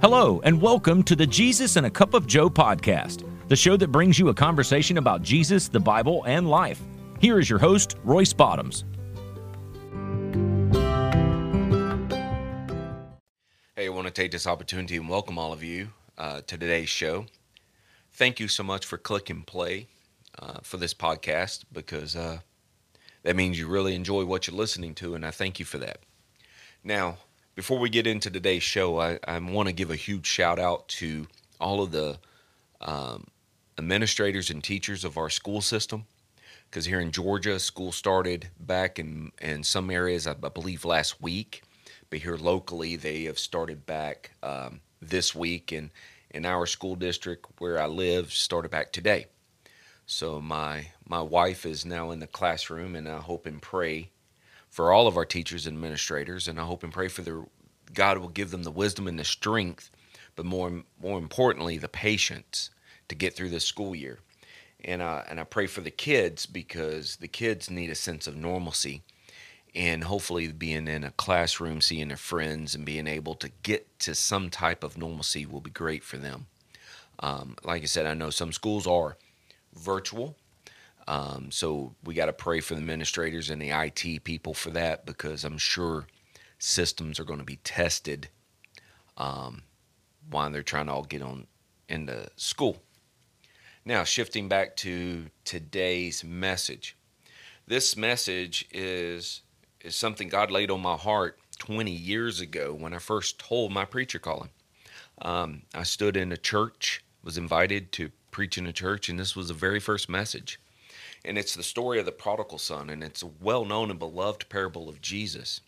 Hello, and welcome to the Jesus and a Cup of Joe podcast, the show that brings you a conversation about Jesus, the Bible, and life. Here is your host, Royce Bottoms. Hey, I want to take this opportunity and welcome all of you uh, to today's show. Thank you so much for clicking play uh, for this podcast because uh, that means you really enjoy what you're listening to, and I thank you for that. Now, before we get into today's show, I, I want to give a huge shout out to all of the um, administrators and teachers of our school system. Because here in Georgia, school started back in, in some areas, I believe, last week. But here locally, they have started back um, this week. And in our school district where I live, started back today. So my my wife is now in the classroom, and I hope and pray for all of our teachers and administrators, and I hope and pray for their God will give them the wisdom and the strength, but more more importantly, the patience to get through this school year. And uh, and I pray for the kids because the kids need a sense of normalcy, and hopefully being in a classroom, seeing their friends, and being able to get to some type of normalcy will be great for them. Um, like I said, I know some schools are virtual, um, so we got to pray for the administrators and the IT people for that because I'm sure systems are going to be tested um, while they're trying to all get on into school. Now, shifting back to today's message. This message is is something God laid on my heart 20 years ago when I first told my preacher calling. Um, I stood in a church, was invited to preach in a church, and this was the very first message. And it's the story of the prodigal son, and it's a well known and beloved parable of Jesus.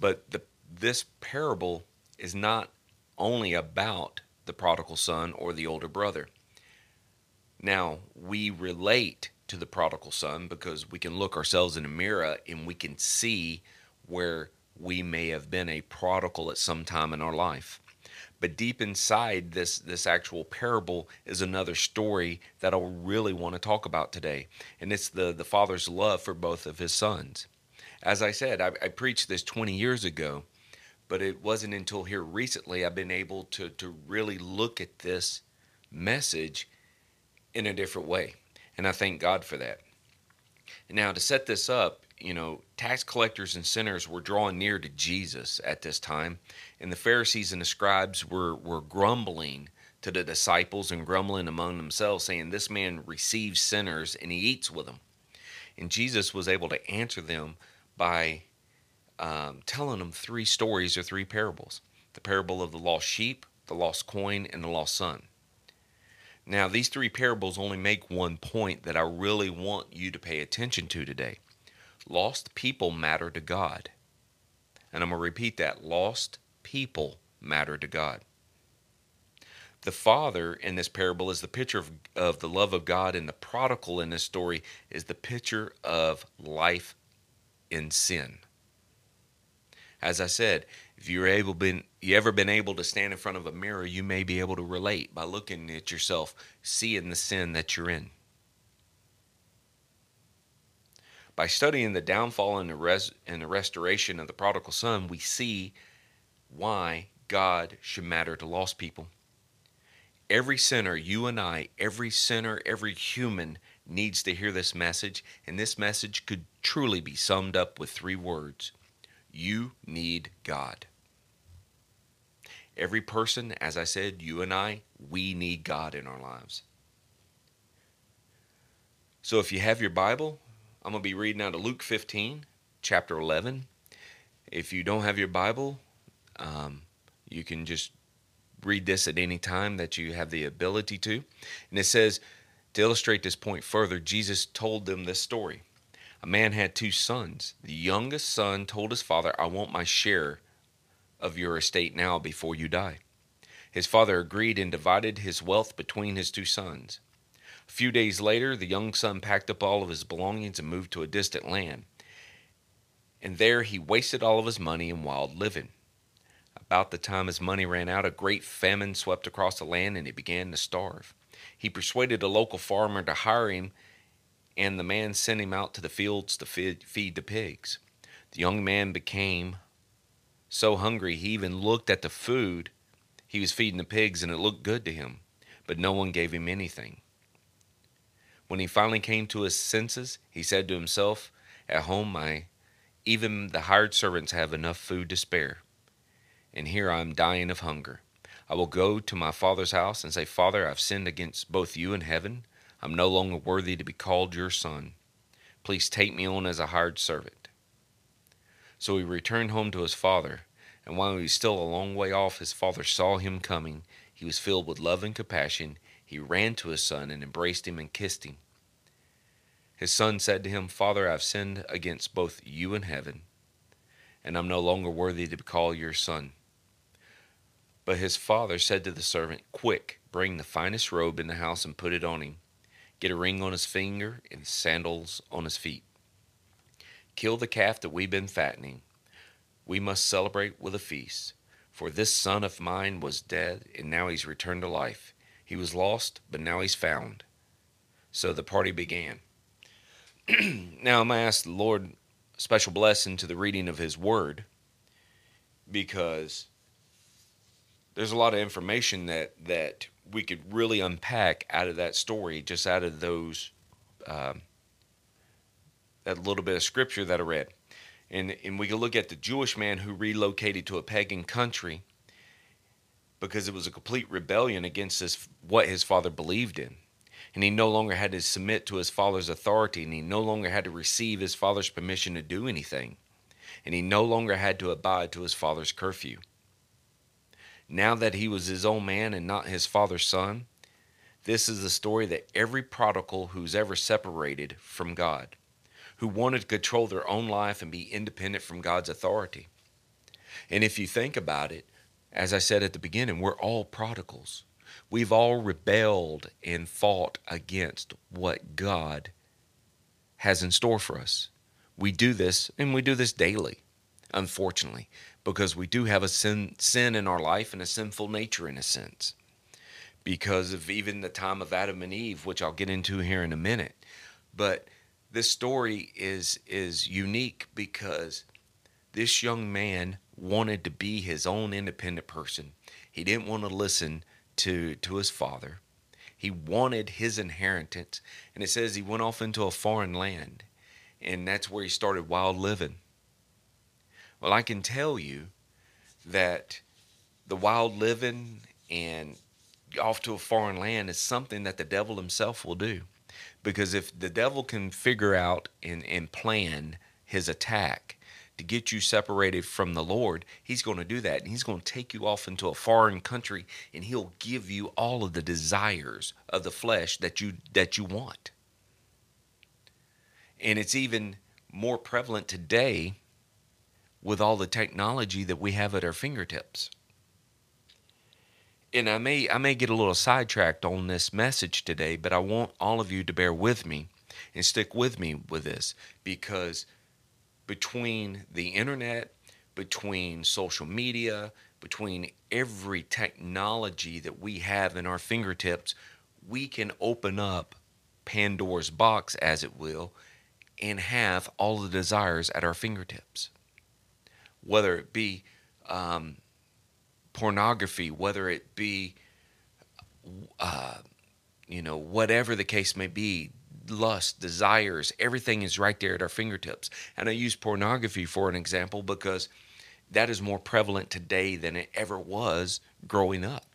But the, this parable is not only about the prodigal son or the older brother. Now, we relate to the prodigal son because we can look ourselves in a mirror and we can see where we may have been a prodigal at some time in our life. But deep inside this this actual parable is another story that I really want to talk about today, and it's the the father's love for both of his sons as I said, I, I preached this 20 years ago, but it wasn't until here recently I've been able to, to really look at this message in a different way. And I thank God for that. Now, to set this up, you know, tax collectors and sinners were drawing near to Jesus at this time, and the Pharisees and the scribes were, were grumbling to the disciples and grumbling among themselves, saying, This man receives sinners and he eats with them. And Jesus was able to answer them by um, telling them three stories or three parables the parable of the lost sheep, the lost coin, and the lost son. Now, these three parables only make one point that I really want you to pay attention to today. Lost people matter to God. And I'm going to repeat that lost people matter to God. The father in this parable is the picture of, of the love of God, and the prodigal in this story is the picture of life in sin. As I said, if you're able been you ever been able to stand in front of a mirror, you may be able to relate by looking at yourself, seeing the sin that you're in. By studying the downfall and the, res- and the restoration of the prodigal son, we see why God should matter to lost people. Every sinner, you and I, every sinner, every human needs to hear this message, and this message could truly be summed up with three words You need God. Every person, as I said, you and I, we need God in our lives. So if you have your Bible, I'm going to be reading out of Luke 15, chapter 11. If you don't have your Bible, um, you can just read this at any time that you have the ability to. And it says, to illustrate this point further, Jesus told them this story. A man had two sons. The youngest son told his father, I want my share of your estate now before you die. His father agreed and divided his wealth between his two sons. A few days later, the young son packed up all of his belongings and moved to a distant land. And there he wasted all of his money in wild living. About the time his money ran out, a great famine swept across the land and he began to starve. He persuaded a local farmer to hire him, and the man sent him out to the fields to feed the pigs. The young man became so hungry he even looked at the food He was feeding the pigs and it looked good to him, but no one gave him anything. When he finally came to his senses, he said to himself, At home, my even the hired servants have enough food to spare, and here I am dying of hunger. I will go to my father's house and say, Father, I've sinned against both you and heaven. I'm no longer worthy to be called your son. Please take me on as a hired servant. So he returned home to his father, and while he was still a long way off, his father saw him coming. He was filled with love and compassion. He ran to his son and embraced him and kissed him. His son said to him, Father, I've sinned against both you and heaven, and I'm no longer worthy to be called your son. But his father said to the servant, Quick, bring the finest robe in the house and put it on him. Get a ring on his finger and sandals on his feet. Kill the calf that we've been fattening. We must celebrate with a feast. For this son of mine was dead, and now he's returned to life. He was lost, but now he's found. So the party began. now I'm going to ask the Lord special blessing to the reading of his word because there's a lot of information that that we could really unpack out of that story, just out of those um, that little bit of scripture that I read, and and we can look at the Jewish man who relocated to a pagan country because it was a complete rebellion against this what his father believed in. And he no longer had to submit to his father's authority, and he no longer had to receive his father's permission to do anything. And he no longer had to abide to his father's curfew. Now that he was his own man and not his father's son, this is the story that every prodigal who's ever separated from God, who wanted to control their own life and be independent from God's authority. And if you think about it, as I said at the beginning, we're all prodigals. We've all rebelled and fought against what God has in store for us. We do this, and we do this daily, unfortunately because we do have a sin sin in our life and a sinful nature in a sense because of even the time of Adam and Eve which I'll get into here in a minute but this story is is unique because this young man wanted to be his own independent person. He didn't want to listen to to his father. He wanted his inheritance. And it says he went off into a foreign land. And that's where he started wild living. Well, I can tell you that the wild living and off to a foreign land is something that the devil himself will do. Because if the devil can figure out and, and plan his attack to get you separated from the Lord, he's going to do that. And he's going to take you off into a foreign country and he'll give you all of the desires of the flesh that you that you want. And it's even more prevalent today with all the technology that we have at our fingertips. And I may I may get a little sidetracked on this message today, but I want all of you to bear with me and stick with me with this because between the internet, between social media, between every technology that we have in our fingertips, we can open up Pandora's box, as it will, and have all the desires at our fingertips. Whether it be um, pornography, whether it be, uh, you know, whatever the case may be, lust, desires, everything is right there at our fingertips. And I use pornography for an example because that is more prevalent today than it ever was growing up.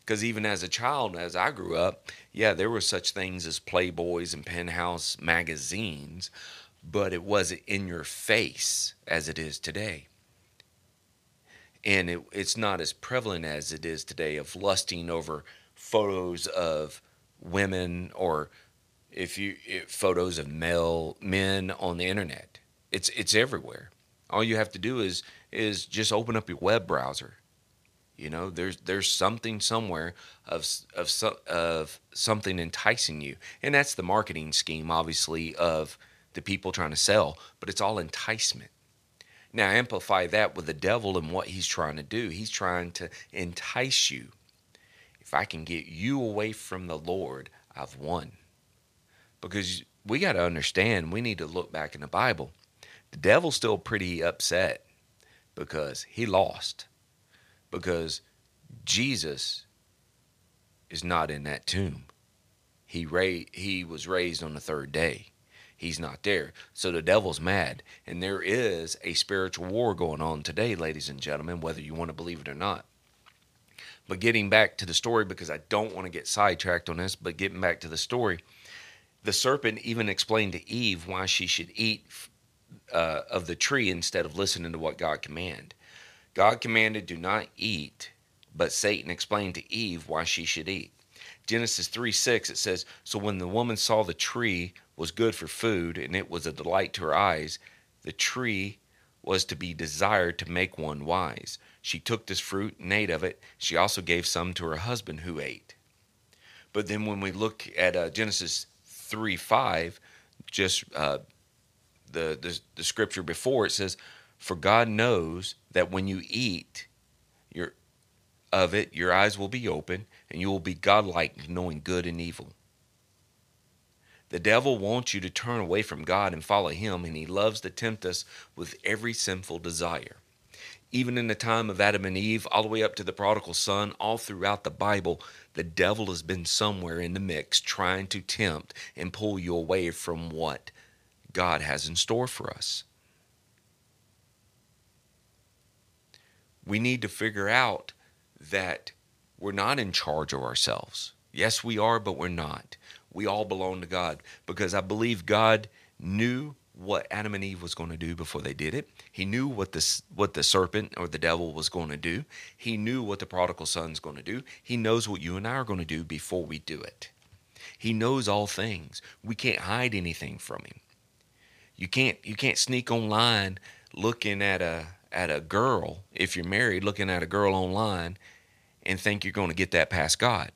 Because even as a child, as I grew up, yeah, there were such things as Playboys and Penthouse magazines, but it wasn't in your face as it is today. And it, it's not as prevalent as it is today of lusting over photos of women or if you photos of male men on the internet. It's it's everywhere. All you have to do is is just open up your web browser. You know, there's there's something somewhere of of of something enticing you, and that's the marketing scheme, obviously, of the people trying to sell, but it's all enticement. Now, amplify that with the devil and what he's trying to do. He's trying to entice you. If I can get you away from the Lord, I've won. Because we got to understand, we need to look back in the Bible. The devil's still pretty upset because he lost. Because Jesus is not in that tomb. He ra- he was raised on the third day. He's not there. So the devil's mad. And there is a spiritual war going on today, ladies and gentlemen, whether you want to believe it or not. But getting back to the story, because I don't want to get sidetracked on this, but getting back to the story, the serpent even explained to Eve why she should eat uh, of the tree instead of listening to what God commanded. God commanded, Do not eat, but Satan explained to Eve why she should eat. Genesis 3 6, it says, So when the woman saw the tree was good for food, and it was a delight to her eyes, the tree was to be desired to make one wise. She took this fruit and ate of it. She also gave some to her husband who ate. But then when we look at uh, Genesis 3 5, just uh, the, the, the scripture before, it says, For God knows that when you eat your, of it, your eyes will be open, and you will be godlike, knowing good and evil. The devil wants you to turn away from God and follow him, and he loves to tempt us with every sinful desire. Even in the time of Adam and Eve, all the way up to the prodigal son, all throughout the Bible, the devil has been somewhere in the mix trying to tempt and pull you away from what God has in store for us. We need to figure out that we're not in charge of ourselves. Yes, we are, but we're not. We all belong to God because I believe God knew what Adam and Eve was going to do before they did it. He knew what the what the serpent or the devil was going to do. He knew what the prodigal son's going to do. He knows what you and I are going to do before we do it. He knows all things. We can't hide anything from him. You can't you can't sneak online looking at a at a girl if you're married looking at a girl online and think you're going to get that past God.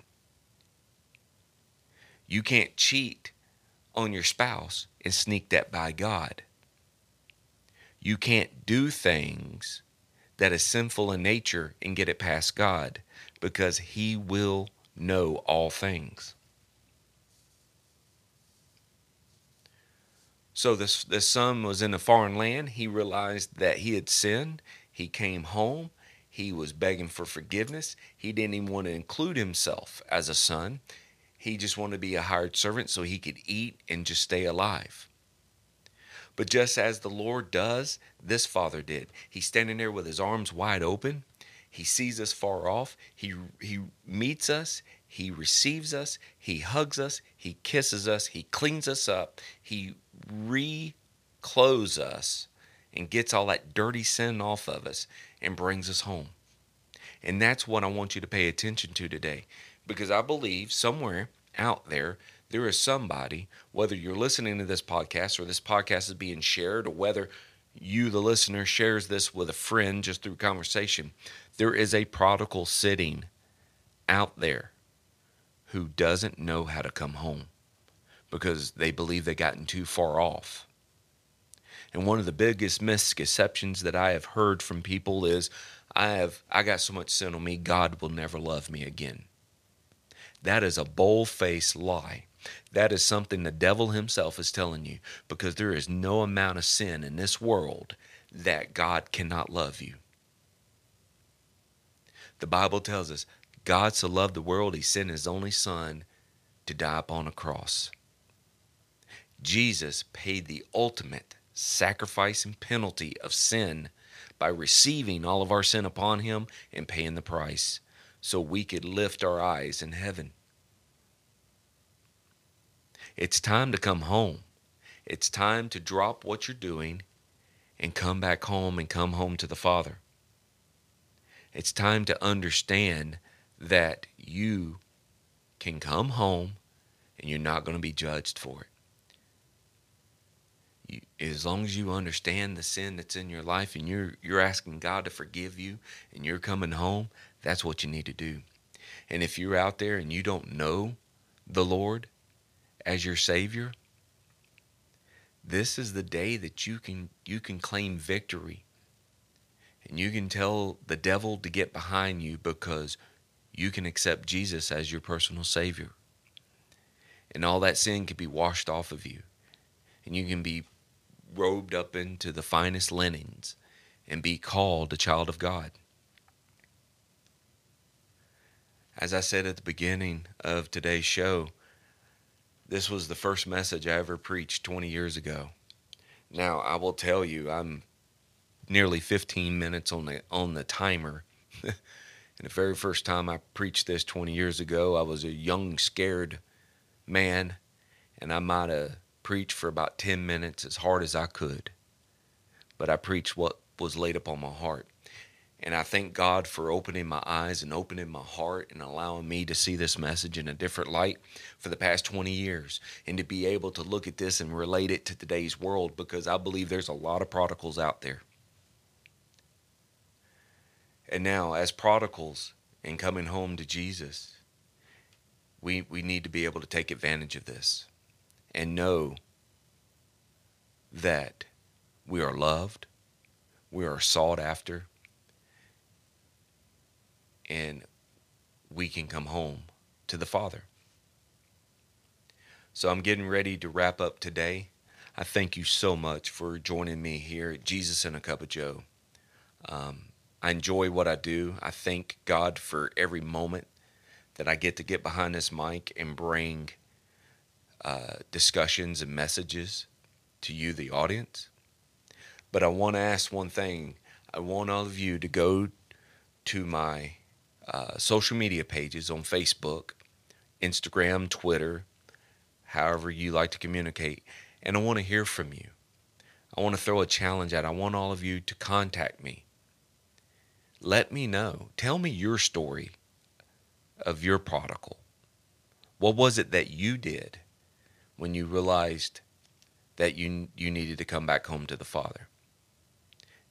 You can't cheat on your spouse and sneak that by God. You can't do things that is sinful in nature and get it past God because He will know all things. So this this son was in a foreign land. He realized that he had sinned. He came home. He was begging for forgiveness. He didn't even want to include himself as a son. He just wanted to be a hired servant so he could eat and just stay alive. But just as the Lord does, this father did. He's standing there with his arms wide open. He sees us far off. He, he meets us. He receives us. He hugs us. He kisses us. He cleans us up. He reclothes us and gets all that dirty sin off of us and brings us home. And that's what I want you to pay attention to today because I believe somewhere out there, there is somebody, whether you're listening to this podcast or this podcast is being shared, or whether you, the listener, shares this with a friend just through conversation, there is a prodigal sitting out there who doesn't know how to come home because they believe they've gotten too far off. And one of the biggest misconceptions that I have heard from people is I have I got so much sin on me, God will never love me again. That is a bold faced lie. That is something the devil himself is telling you because there is no amount of sin in this world that God cannot love you. The Bible tells us God so loved the world, he sent his only son to die upon a cross. Jesus paid the ultimate sacrifice and penalty of sin by receiving all of our sin upon him and paying the price so we could lift our eyes in heaven. It's time to come home. It's time to drop what you're doing and come back home and come home to the Father. It's time to understand that you can come home and you're not going to be judged for it. You, as long as you understand the sin that's in your life and you're you're asking God to forgive you and you're coming home, that's what you need to do. And if you're out there and you don't know the Lord as your Savior, this is the day that you can you can claim victory. And you can tell the devil to get behind you because you can accept Jesus as your personal Savior. And all that sin can be washed off of you. And you can be robed up into the finest linens and be called a child of God. As I said at the beginning of today's show, this was the first message I ever preached 20 years ago. Now, I will tell you, I'm nearly 15 minutes on the on the timer. and the very first time I preached this 20 years ago, I was a young, scared man, and I might have preached for about 10 minutes as hard as I could. But I preached what was laid upon my heart. And I thank God for opening my eyes and opening my heart and allowing me to see this message in a different light for the past 20 years and to be able to look at this and relate it to today's world because I believe there's a lot of prodigals out there. And now, as prodigals and coming home to Jesus, we, we need to be able to take advantage of this and know that we are loved, we are sought after, and we can come home to the Father. So I'm getting ready to wrap up today. I thank you so much for joining me here at Jesus and a Cup of Joe. Um, I enjoy what I do. I thank God for every moment that I get to get behind this mic and bring uh, discussions and messages to you, the audience. But I want to ask one thing. I want all of you to go to my uh, social media pages on Facebook, Instagram, Twitter, however you like to communicate. And I want to hear from you. I want to throw a challenge out. I want all of you to contact me. Let me know. Tell me your story of your prodigal. What was it that you did when you realized that you you needed to come back home to the Father?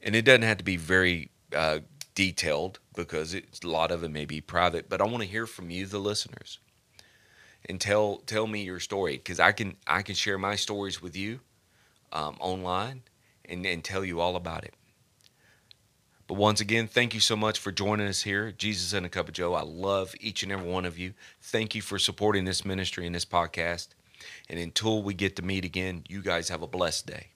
And it doesn't have to be very uh, detailed because it's a lot of it may be private, but I want to hear from you, the listeners, and tell tell me your story because I can I can share my stories with you um, online and and tell you all about it. But once again, thank you so much for joining us here, Jesus and a Cup of Joe. I love each and every one of you. Thank you for supporting this ministry and this podcast. And until we get to meet again, you guys have a blessed day.